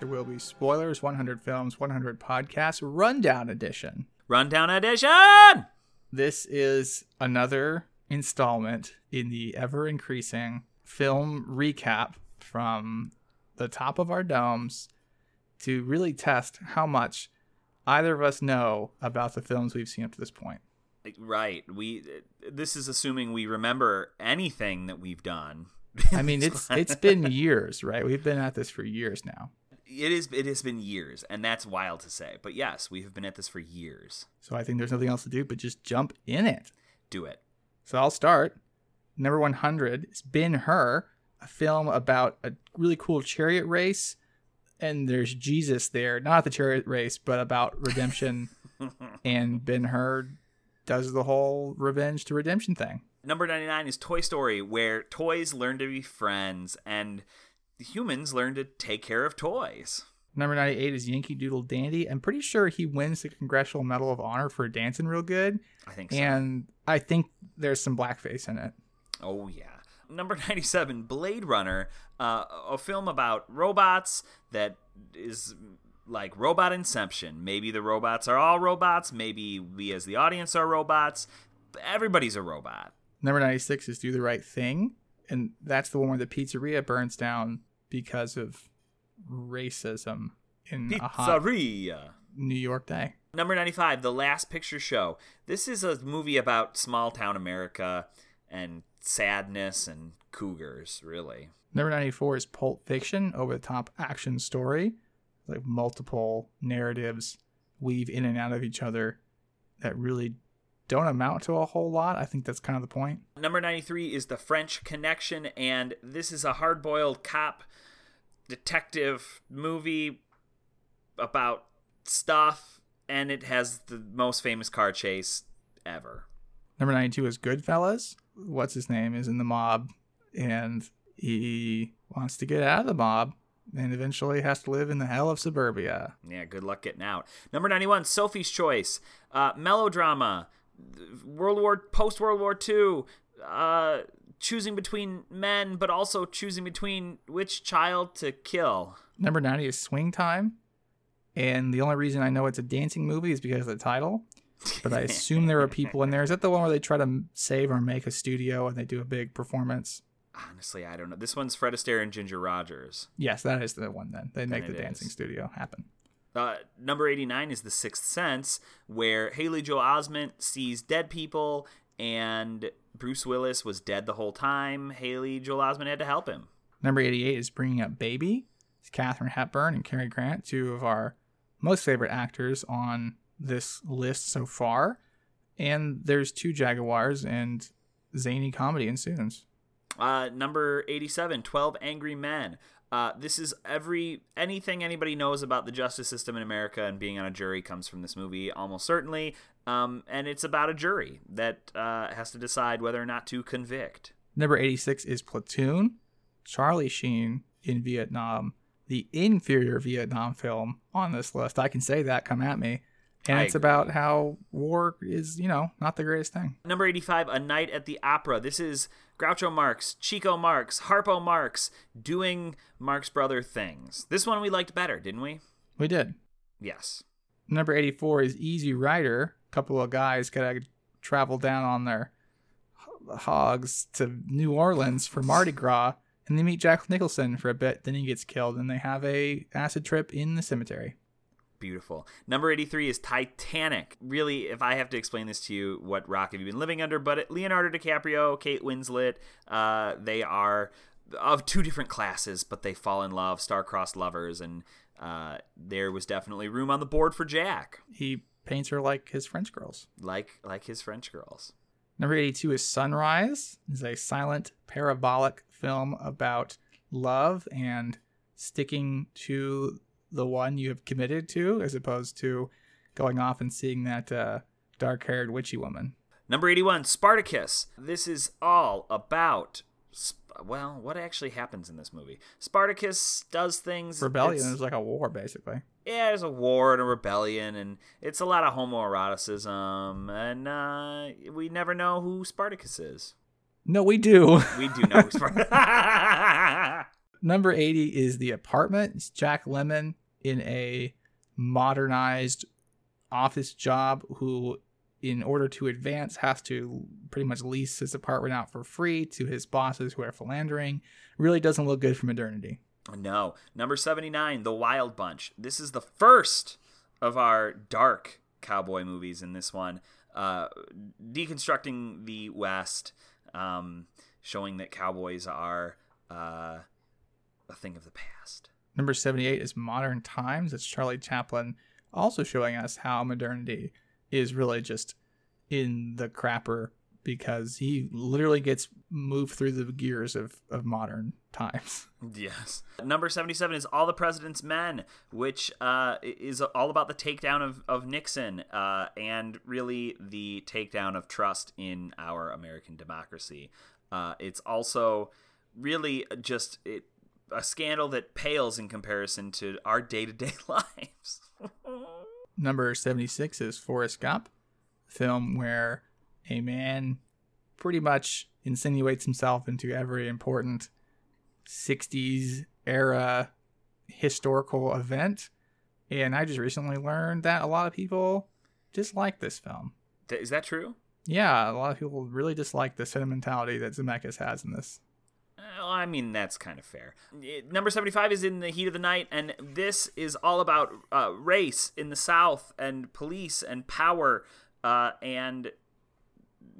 There will be spoilers 100 films, 100 podcasts, rundown edition. Rundown edition! This is another installment in the ever increasing film recap from the top of our domes to really test how much either of us know about the films we've seen up to this point. Right. We this is assuming we remember anything that we've done. I mean, it's it's been years, right? We've been at this for years now. It is it has been years, and that's wild to say. But yes, we have been at this for years. So I think there's nothing else to do but just jump in it. Do it. So I'll start. Number 100 is Ben Hur, a film about a really cool chariot race. And there's Jesus there, not the chariot race, but about redemption. and Ben Hur does the whole revenge to redemption thing. Number 99 is Toy Story, where toys learn to be friends and humans learn to take care of toys. Number 98 is Yankee Doodle Dandy. I'm pretty sure he wins the Congressional Medal of Honor for dancing real good. I think so. And I think there's some blackface in it. Oh, yeah. Number 97, Blade Runner, uh, a film about robots that is like robot inception. Maybe the robots are all robots. Maybe we as the audience are robots. Everybody's a robot. Number 96 is Do the Right Thing. And that's the one where the pizzeria burns down because of racism in a hot Pizzeria. New York day. Number 95, The Last Picture Show. This is a movie about small town America and sadness and cougars, really. Number 94 is Pulp Fiction, over the top action story. Like multiple narratives weave in and out of each other that really don't amount to a whole lot. I think that's kind of the point. Number 93 is The French Connection, and this is a hard boiled cop detective movie about stuff, and it has the most famous car chase ever. Number 92 is Goodfellas. What's his name is in the mob, and he wants to get out of the mob and eventually has to live in the hell of suburbia. Yeah, good luck getting out. Number 91, Sophie's Choice. Uh, melodrama. World War, post World War II. Uh, choosing between men, but also choosing between which child to kill. Number 90 is Swing Time. And the only reason I know it's a dancing movie is because of the title. But I assume there are people in there. Is that the one where they try to save or make a studio and they do a big performance? Honestly, I don't know. This one's Fred Astaire and Ginger Rogers. Yes, that is the one then. They make the dancing is. studio happen. Uh, number 89 is The Sixth Sense, where Haley Joel Osment sees dead people and Bruce Willis was dead the whole time. Haley Joel Osment had to help him. Number 88 is Bringing Up Baby. It's Katharine Hepburn and Cary Grant, two of our most favorite actors on this list so far. And there's two Jaguars and zany comedy ensues. Uh, number 87, 12 Angry Men. Uh, this is every anything anybody knows about the justice system in America and being on a jury comes from this movie, almost certainly. Um, and it's about a jury that uh, has to decide whether or not to convict. Number 86 is Platoon. Charlie Sheen in Vietnam, the inferior Vietnam film on this list. I can say that, come at me. And I it's about how war is, you know, not the greatest thing. Number 85, A Night at the Opera. This is Groucho Marx, Chico Marx, Harpo Marx doing Marx Brother things. This one we liked better, didn't we? We did. Yes. Number 84 is Easy Rider. A couple of guys gotta travel down on their hogs to New Orleans for Mardi Gras, and they meet Jack Nicholson for a bit. Then he gets killed, and they have a acid trip in the cemetery. Beautiful. Number 83 is Titanic. Really, if I have to explain this to you, what rock have you been living under? But Leonardo DiCaprio, Kate Winslet, uh, they are of two different classes, but they fall in love, star-crossed lovers, and uh, there was definitely room on the board for Jack, He paints her like his French girls. like like his French girls. Number 82 is Sunrise. It's a silent parabolic film about love and sticking to the one you have committed to as opposed to going off and seeing that uh, dark-haired witchy woman. Number 81, Spartacus. This is all about. Well, what actually happens in this movie? Spartacus does things. Rebellion it's- is like a war basically. yeah, there's a war and a rebellion, and it's a lot of homoeroticism, and uh, we never know who Spartacus is. No, we do. We do know who Spartacus. Number 80 is The Apartment. It's Jack Lemmon in a modernized office job who, in order to advance, has to pretty much lease his apartment out for free to his bosses who are philandering. Really doesn't look good for modernity. No. Number 79, The Wild Bunch. This is the first of our dark cowboy movies in this one. Uh, deconstructing the West, um, showing that cowboys are uh, a thing of the past. Number 78 is Modern Times. It's Charlie Chaplin also showing us how modernity is really just in the crapper because he literally gets moved through the gears of, of modern times. Yes. Number 77 is All the President's Men, which uh, is all about the takedown of, of Nixon uh, and really the takedown of trust in our American democracy. Uh, it's also really just it, a scandal that pales in comparison to our day to day lives. Number 76 is Forrest Gump, film where a man pretty much insinuates himself into every important 60s era historical event. And I just recently learned that a lot of people dislike this film. Is that true? Yeah, a lot of people really dislike the sentimentality that Zemeckis has in this. I mean, that's kind of fair. Number 75 is in the heat of the night, and this is all about uh, race in the South and police and power. Uh, and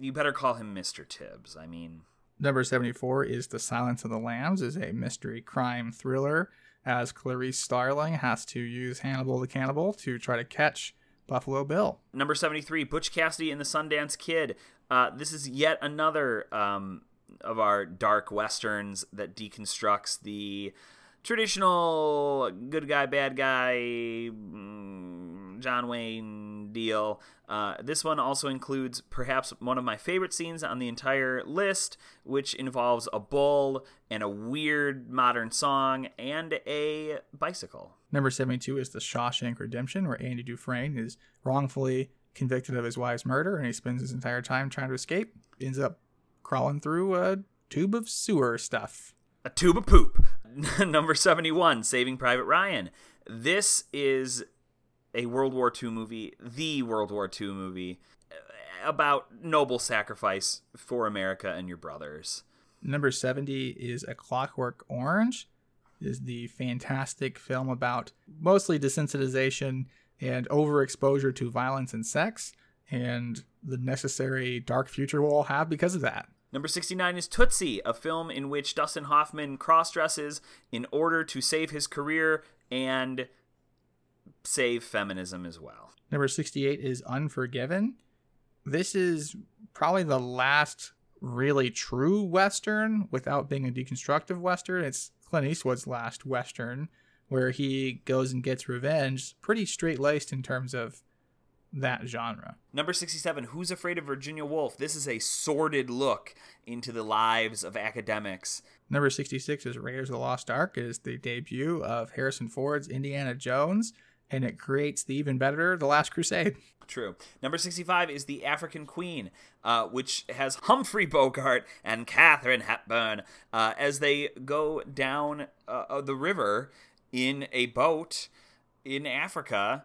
you better call him Mr. Tibbs. I mean, number 74 is The Silence of the Lambs, is a mystery crime thriller as Clarice Starling has to use Hannibal the Cannibal to try to catch Buffalo Bill. Number 73, Butch Cassidy and the Sundance Kid. Uh, this is yet another um, of our dark westerns that deconstructs the traditional good guy, bad guy, mm, John Wayne deal. Uh, this one also includes perhaps one of my favorite scenes on the entire list, which involves a bull and a weird modern song and a bicycle. Number 72 is The Shawshank Redemption, where Andy Dufresne is wrongfully convicted of his wife's murder and he spends his entire time trying to escape. Ends up crawling through a tube of sewer stuff. A tube of poop. Number 71, Saving Private Ryan. This is a World War II movie, the World War II movie, about noble sacrifice for America and your brothers. Number 70 is A Clockwork Orange. It is the fantastic film about mostly desensitization and overexposure to violence and sex, and the necessary dark future we'll all have because of that. Number 69 is Tootsie, a film in which Dustin Hoffman cross dresses in order to save his career and save feminism as well. Number 68 is Unforgiven. This is probably the last really true Western without being a deconstructive Western. It's Clint Eastwood's last Western where he goes and gets revenge, pretty straight laced in terms of that genre. Number 67, Who's Afraid of Virginia Woolf? This is a sordid look into the lives of academics. Number 66 is Raiders of the Lost Ark. It is the debut of Harrison Ford's Indiana Jones, and it creates the even better The Last Crusade. True. Number 65 is The African Queen, uh, which has Humphrey Bogart and Katharine Hepburn uh, as they go down uh, the river in a boat in Africa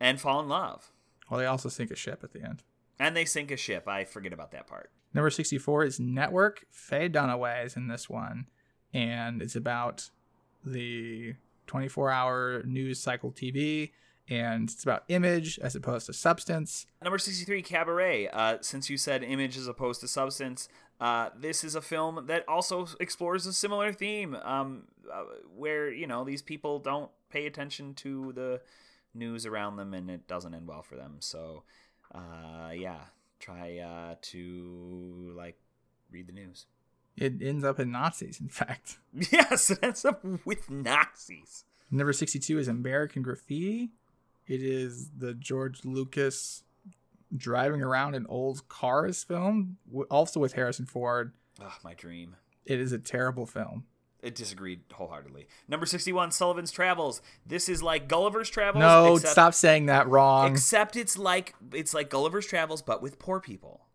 and fall in love. Well, they also sink a ship at the end. And they sink a ship. I forget about that part. Number 64 is Network. Faye Dunaway is in this one. And it's about the 24 hour news cycle TV. And it's about image as opposed to substance. Number 63, Cabaret. Uh, since you said image as opposed to substance, uh, this is a film that also explores a similar theme um, uh, where, you know, these people don't pay attention to the news around them and it doesn't end well for them. So, uh, yeah, try uh, to like read the news. It ends up in Nazis, in fact. Yes, it ends up with Nazis. Number 62 is American Graffiti. It is the George Lucas driving around in old cars film, also with Harrison Ford. Oh, my dream. It is a terrible film. It disagreed wholeheartedly. Number 61, Sullivan's Travels. This is like Gulliver's Travels. No, except, stop saying that wrong. Except it's like it's like Gulliver's Travels, but with poor people.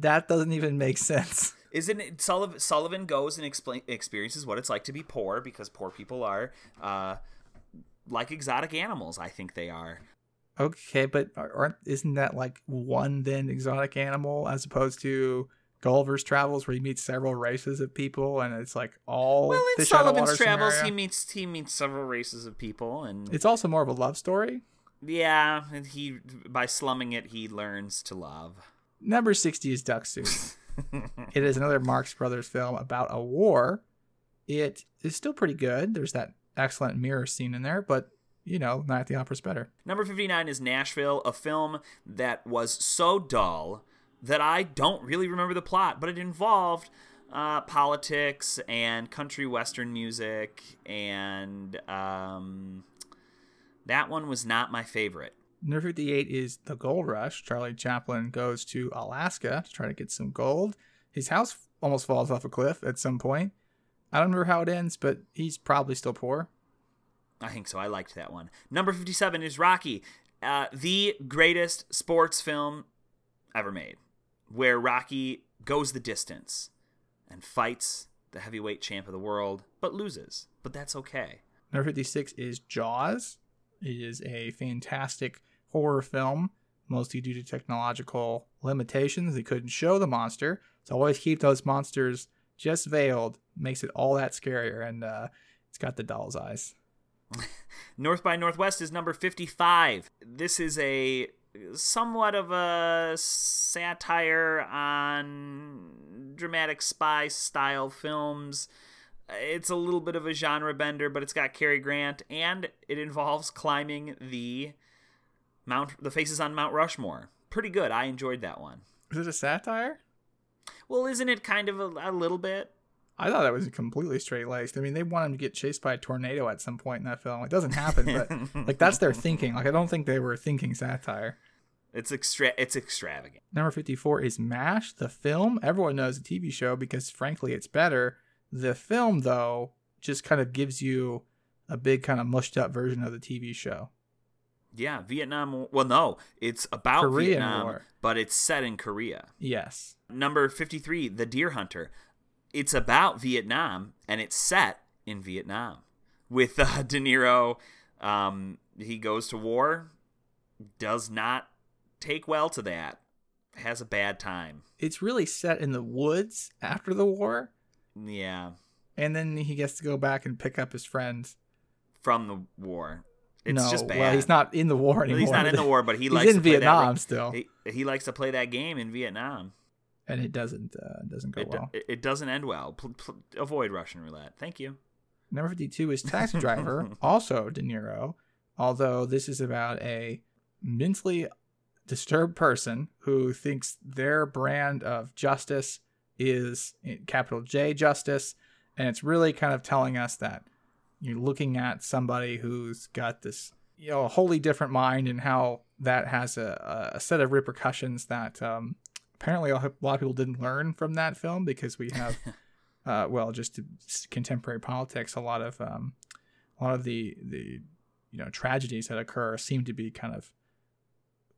That doesn't even make sense. Isn't it Sullivan? Sullivan goes and explain experiences what it's like to be poor because poor people are uh, like exotic animals. I think they are. Okay, but aren't isn't that like one then exotic animal as opposed to Gulliver's Travels where he meets several races of people and it's like all Well, in fish out of Sullivan's Travels, scenario? he meets he meets several races of people, and It's also more of a love story. yeah, and he by slumming it, he learns to love. Number 60 is Duck Soup. it is another Marx Brothers film about a war. It is still pretty good. There's that excellent mirror scene in there, but you know, Night at the Opera's better. Number 59 is Nashville, a film that was so dull that I don't really remember the plot, but it involved uh, politics and country western music, and um, that one was not my favorite. Number 58 is The Gold Rush. Charlie Chaplin goes to Alaska to try to get some gold. His house almost falls off a cliff at some point. I don't remember how it ends, but he's probably still poor. I think so. I liked that one. Number 57 is Rocky, uh, the greatest sports film ever made, where Rocky goes the distance and fights the heavyweight champ of the world, but loses. But that's okay. Number 56 is Jaws. It is a fantastic horror film, mostly due to technological limitations. They couldn't show the monster, so always keep those monsters just veiled. Makes it all that scarier, and uh, it's got the doll's eyes. North by Northwest is number 55. This is a somewhat of a satire on dramatic spy style films. It's a little bit of a genre bender, but it's got Cary Grant and it involves climbing the Mount the faces on Mount Rushmore. Pretty good. I enjoyed that one. Is it a satire? Well, isn't it kind of a, a little bit? I thought that was completely straight laced. I mean, they want him to get chased by a tornado at some point in that film. It doesn't happen, but like that's their thinking. Like I don't think they were thinking satire. It's extra it's extravagant. Number 54 is MASH, the film. Everyone knows the TV show because, frankly, it's better. The film, though, just kind of gives you a big, kind of mushed up version of the TV show. Yeah, Vietnam. Well, no, it's about Korean Vietnam, War. but it's set in Korea. Yes. Number 53, The Deer Hunter. It's about Vietnam and it's set in Vietnam with uh, De Niro. Um, he goes to war, does not take well to that, has a bad time. It's really set in the woods after the war, Yeah, and then he gets to go back and pick up his friends. from the war. It's no, just bad. well, he's not in the war Well, anymore. he's not in the war, but he he's likes in Vietnam that, still, He, he likes to play that game in Vietnam. And it doesn't uh, doesn't go It, well. it, it doesn't end well. Pl- pl- avoid Russian roulette. Thank you. Number 52 is Taxi Driver, also De Niro, although this is about a mentally disturbed person who thinks their brand of justice is capital J justice. And it's really kind of telling us that you're looking at somebody who's got this, you know, a wholly different mind and how that has a, a set of repercussions that um, apparently a lot of people didn't learn from that film because we have uh, well, just contemporary politics, a lot of um, a lot of the the you know tragedies that occur seem to be kind of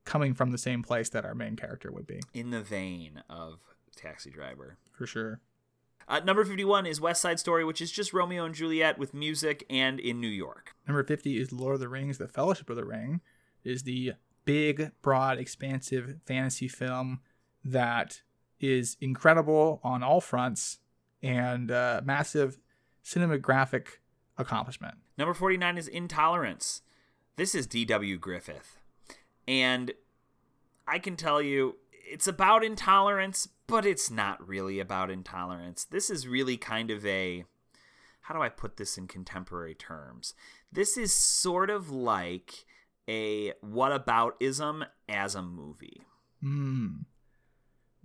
coming from the same place that our main character would be, In the vein of Taxi Driver. for sure. Uh, number 51 is West Side Story, which is just Romeo and Juliet with music and in New York. Number fifty is Lord of the Rings: The Fellowship of the Ring, is the big, broad, expansive fantasy film that is incredible on all fronts and uh, massive cinematographic accomplishment. Number 49 is Intolerance. This is D.W. Griffith. And I can tell you, it's about intolerance, but it's not really about intolerance. This is really kind of a. How do I put this in contemporary terms? This is sort of like a whataboutism as a movie. Hmm.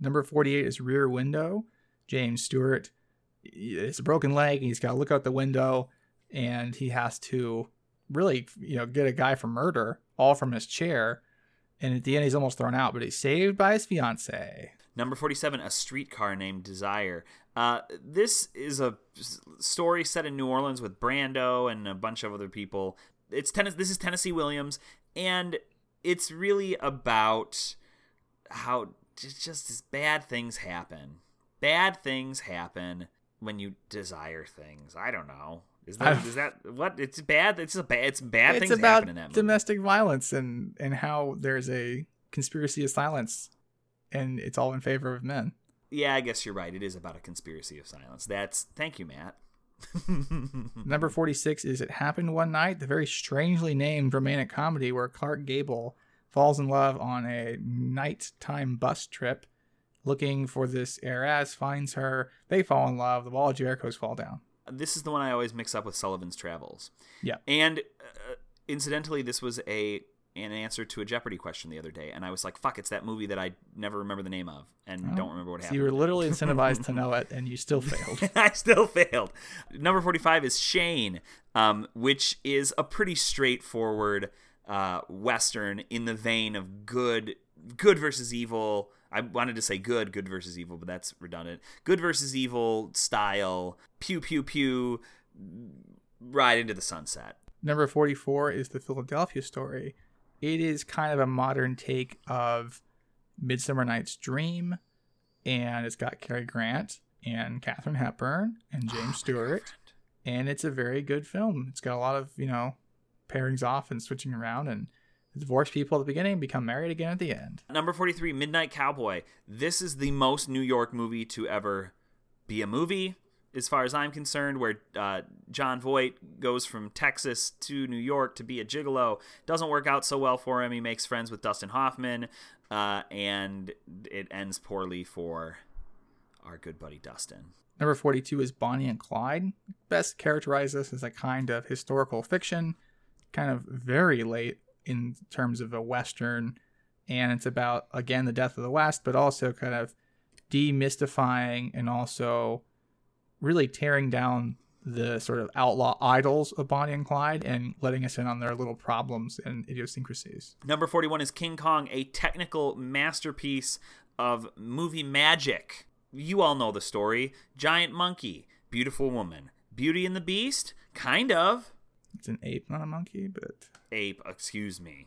Number 48 is Rear Window. James Stewart it's a broken leg he's got to look out the window and he has to really, you know, get a guy for murder all from his chair. And at the end, he's almost thrown out, but he's saved by his fiance. Number 47, A Streetcar Named Desire. Uh, this is a story set in New Orleans with Brando and a bunch of other people. It's tennis. This is Tennessee Williams, and it's really about how just as bad things happen. bad things happen when you desire things. I don't know. Is that is that what? It's bad. It's a bad. It's bad it's things about happen in that movie. domestic violence and and how there's a conspiracy of silence, and it's all in favor of men. yeah, I guess you're right. It is about a conspiracy of silence. That's thank you, Matt. Number 46 is It Happened One Night, the very strangely named romantic comedy where Clark Gable falls in love on a nighttime bus trip looking for this heiress, finds her, they fall in love, the wall of Jericho's fall down. this is the one I always mix up with Sullivan's Travels. Yeah. And uh, incidentally, this was a an answer to a Jeopardy question the other day, and I was like, "Fuck!" It's that movie that I never remember the name of and don't remember what So happened. you were literally incentivized to know it, and you still failed. I still failed. Number 45 is Shane, um, which is a pretty straightforward uh, Western in the vein of good, good versus evil. I wanted to say good, good versus evil, but that's redundant. Good versus evil style, pew, pew, pew, ride into the sunset. Number 44 is The Philadelphia Story. It is kind of a modern take of Midsummer Night's Dream, and it's got Cary Grant and Katharine Hepburn and James Stewart, and it's a very good film. It's got a lot of, you know, pairings off and switching around, and the divorced people at the beginning become married again at the end. Number 43, Midnight Cowboy. This is the most New York movie to ever be a movie, as far as I'm concerned, where uh, Jon Voight goes from Texas to New York to be a gigolo. Doesn't work out so well for him. He makes friends with Dustin Hoffman, uh, and it ends poorly for our good buddy Dustin. Number 42 is Bonnie and Clyde. Best characterize this as a kind of historical fiction, kind of very late in terms of a Western. And it's about, again, the death of the West, but also kind of demystifying and also really tearing down the sort of outlaw idols of Bonnie and Clyde and letting us in on their little problems and idiosyncrasies. Number 41 is King Kong, a technical masterpiece of movie magic. You all know the story Giant Monkey, Beautiful Woman, Beauty and the Beast, kind of. It's an ape, not a monkey, but Ape, excuse me.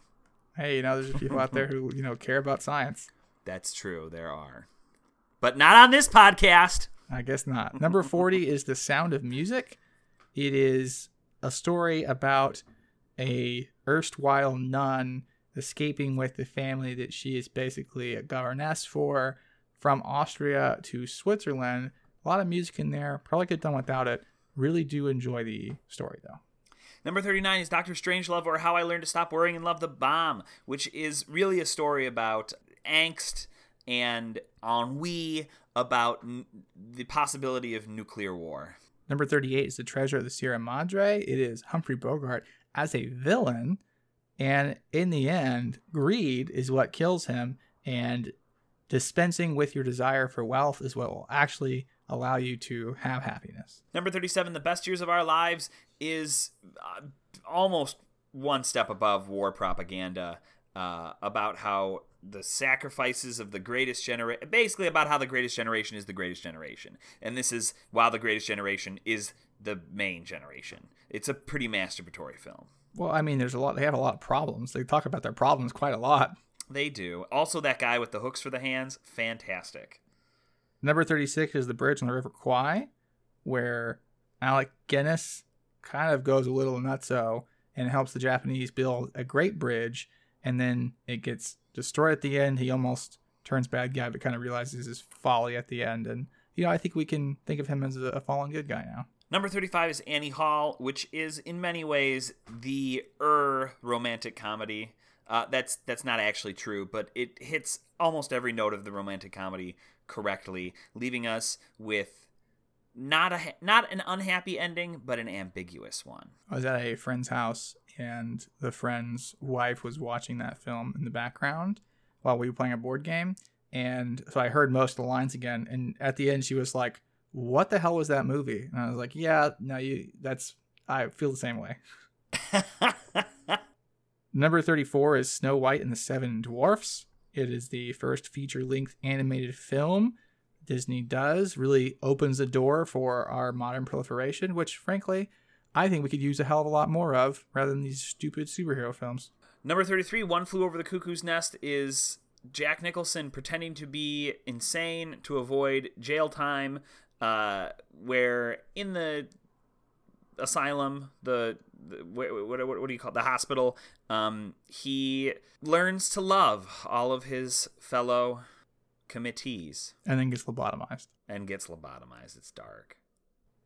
hey, you know, there's people out there who, you know, care about science. That's true, there are. But not on this podcast. I guess not. Number 40 is The Sound of Music. It is a story about a erstwhile nun escaping with the family that she is basically a governess for from Austria to Switzerland. A lot of music in there. Probably could have done without it. Really do enjoy the story though. Number 39 is Doctor Strangelove or How I Learned to Stop Worrying and Love the Bomb, which is really a story about angst and ennui about n- the possibility of nuclear war. Number 38 is The Treasure of the Sierra Madre. It is Humphrey Bogart as a villain. And in the end, greed is what kills him. And dispensing with your desire for wealth is what will actually allow you to have happiness. Number 37, The Best Years of Our Lives, is uh, almost one step above war propaganda uh, about how the sacrifices of the greatest generation, basically about how the greatest generation is the greatest generation. And this is while the greatest generation is the main generation. It's a pretty masturbatory film. Well, I mean, there's a lot, they have a lot of problems. They talk about their problems quite a lot. They do. Also, that guy with the hooks for the hands, fantastic. Number 36 is The Bridge on the River Kwai, where Alec Guinness kind of goes a little nutso and helps the Japanese build a great bridge, and then it gets destroyed at the end. He almost turns bad guy, but kind of realizes his folly at the end. And, you know, I think we can think of him as a, fallen good guy now. Number 35 is Annie Hall, which is in many ways the er romantic comedy. Uh, that's that's not actually true, but it hits almost every note of the romantic comedy correctly, leaving us with not a not an unhappy ending, but an ambiguous one. I was at a friend's house, and the friend's wife was watching that film in the background while we were playing a board game. And so I heard most of the lines again. And at the end, she was like, "What the hell was that movie?" And I was like, "Yeah, no, you. That's I feel the same way." Number 34 is Snow White and the Seven Dwarfs. It is the first feature length animated film Disney does. Really opens the door for our modern proliferation, which, frankly, I think we could use a hell of a lot more of rather than these stupid superhero films. Number 33, One Flew Over the Cuckoo's Nest, is Jack Nicholson pretending to be insane to avoid jail time, uh, where in the asylum, the, the what, what, what, do you call it? the hospital, um, he learns to love all of his fellow committees and then gets lobotomized. And gets lobotomized. It's dark.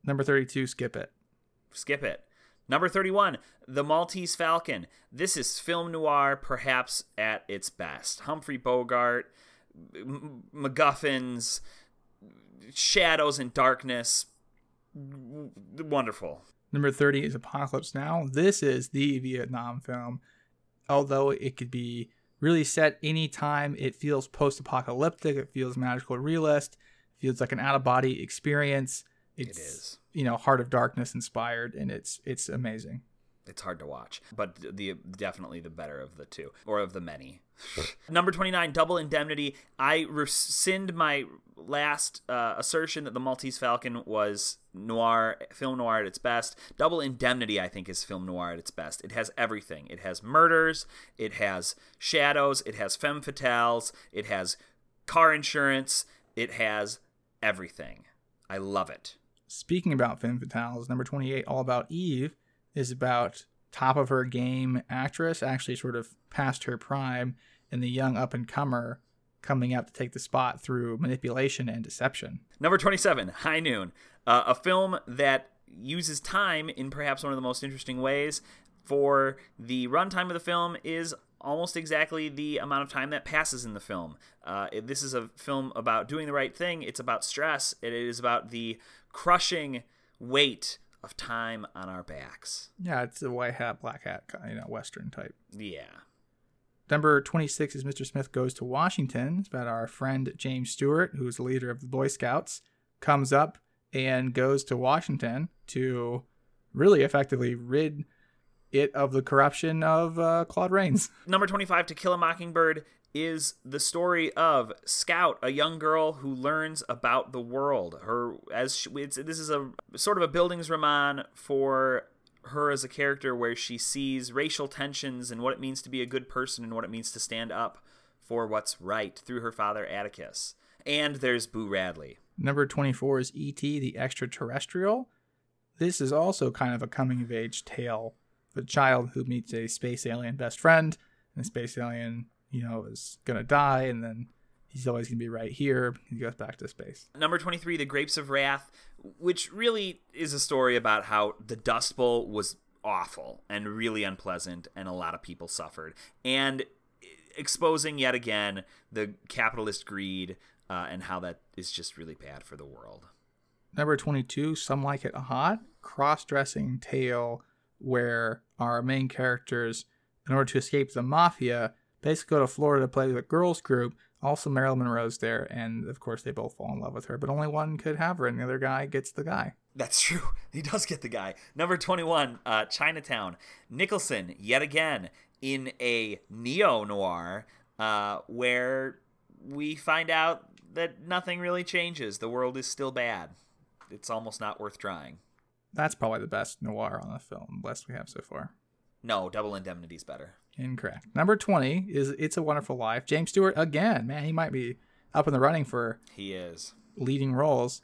Number 32, skip it. Skip it. Number 31, The Maltese Falcon. This is film noir, perhaps at its best. Humphrey Bogart, M- MacGuffins, shadows and darkness. W- wonderful. Number 30 is Apocalypse Now. This is the Vietnam film. Although it could be really set anytime, it feels post apocalyptic, it feels magical realist, it feels like an out of body experience. It's, it is. You know, Heart of Darkness inspired, and it's it's amazing. It's hard to watch, but the definitely the better of the two, or of the many. Number 29, Double Indemnity. I rescind my last uh, assertion that The Maltese Falcon was noir, film noir at its best. Double Indemnity, I think, is film noir at its best. It has everything. It has murders, it has shadows, it has femme fatales, it has car insurance, it has everything. I love it. Speaking about femme fatales, number 28, All About Eve, is about top of her game actress, actually sort of past her prime, and the young up and comer coming up to take the spot through manipulation and deception. Number 27, High Noon, uh, a film that uses time in perhaps one of the most interesting ways. For the runtime of the film is almost exactly the amount of time that passes in the film. Uh, this is a film about doing the right thing. It's about stress. It is about the crushing weight of time on our backs. Yeah, it's a white hat, black hat, you know, Western type. Yeah. Number 26 is Mr. Smith Goes to Washington. It's about our friend James Stewart, who is the leader of the Boy Scouts, comes up and goes to Washington to really effectively rid it of the corruption of uh, Claude Rains. Number 25, To Kill a Mockingbird, is the story of Scout, a young girl who learns about the world. Her as she, this is a sort of a bildungsroman for her as a character where she sees racial tensions and what it means to be a good person and what it means to stand up for what's right through her father Atticus. And there's Boo Radley. Number 24 is E.T. the Extraterrestrial. This is also kind of a coming of age tale a child who meets a space alien best friend, and the space alien you know, is to die and then he's always to be right here. He goes back to space. Number 23, The Grapes of Wrath, which really is a story about how the Dust Bowl was awful and really unpleasant and a lot of people suffered. And exposing yet again the capitalist greed uh, and how that is just really bad for the world. Number 22, Some Like It Hot, cross dressing tale where our main characters, in order to escape the mafia, basically go to Florida to play with a girls group. Also, Marilyn Monroe's there, and of course, they both fall in love with her. But only one could have her, and the other guy gets the guy. That's true. He does get the guy. Number 21, uh, Chinatown. Nicholson, yet again, in a neo noir uh, where we find out that nothing really changes. The world is still bad. It's almost not worth trying. That's probably the best noir on the film, best we have so far. No, Double Indemnity's better. Incorrect. Number 20 is It's a Wonderful Life. James Stewart, again, man, he might be up in the running for he is leading roles.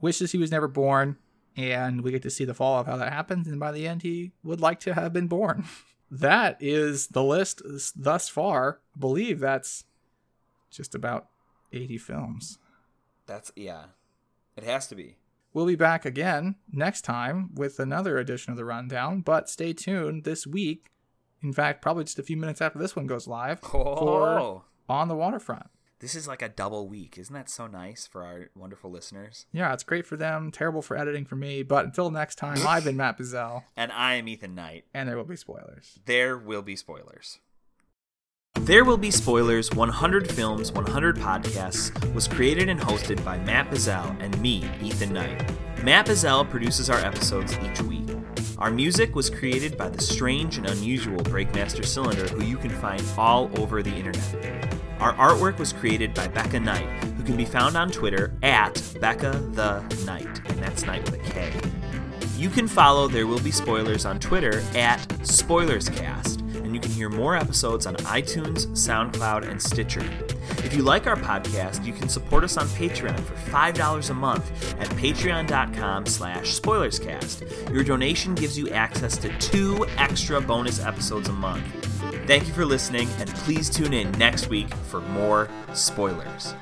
Wishes he was never born, and we get to see the fall of how that happens. And by the end, he would like to have been born. that is the list thus far. I believe that's just about 80 films. That's, yeah, it has to be. We'll be back again next time with another edition of the rundown, but stay tuned this week in fact, probably just a few minutes after this one goes live oh. for On the Waterfront. This is like a double week. Isn't that so nice for our wonderful listeners? Yeah, it's great for them, terrible for editing for me. But until next time, I've been Matt Bizzell. And I am Ethan Knight. And there will be spoilers. There will be spoilers. There Will Be Spoilers 100 Films, 100 Podcasts was created and hosted by Matt Bizzell and me, Ethan Knight. Matt Bizzell produces our episodes each week. Our music was created by the strange and unusual Breakmaster Cylinder, who you can find all over the internet. Our artwork was created by Becca Knight, who can be found on Twitter at Becca the Knight, and that's Knight with a K. You can follow There Will Be Spoilers on Twitter at SpoilersCast and you can hear more episodes on iTunes, SoundCloud, and Stitcher. If you like our podcast, you can support us on Patreon for $5 a month at patreon.com slash spoilerscast. Your donation gives you access to two extra bonus episodes a month. Thank you for listening, and please tune in next week for more spoilers.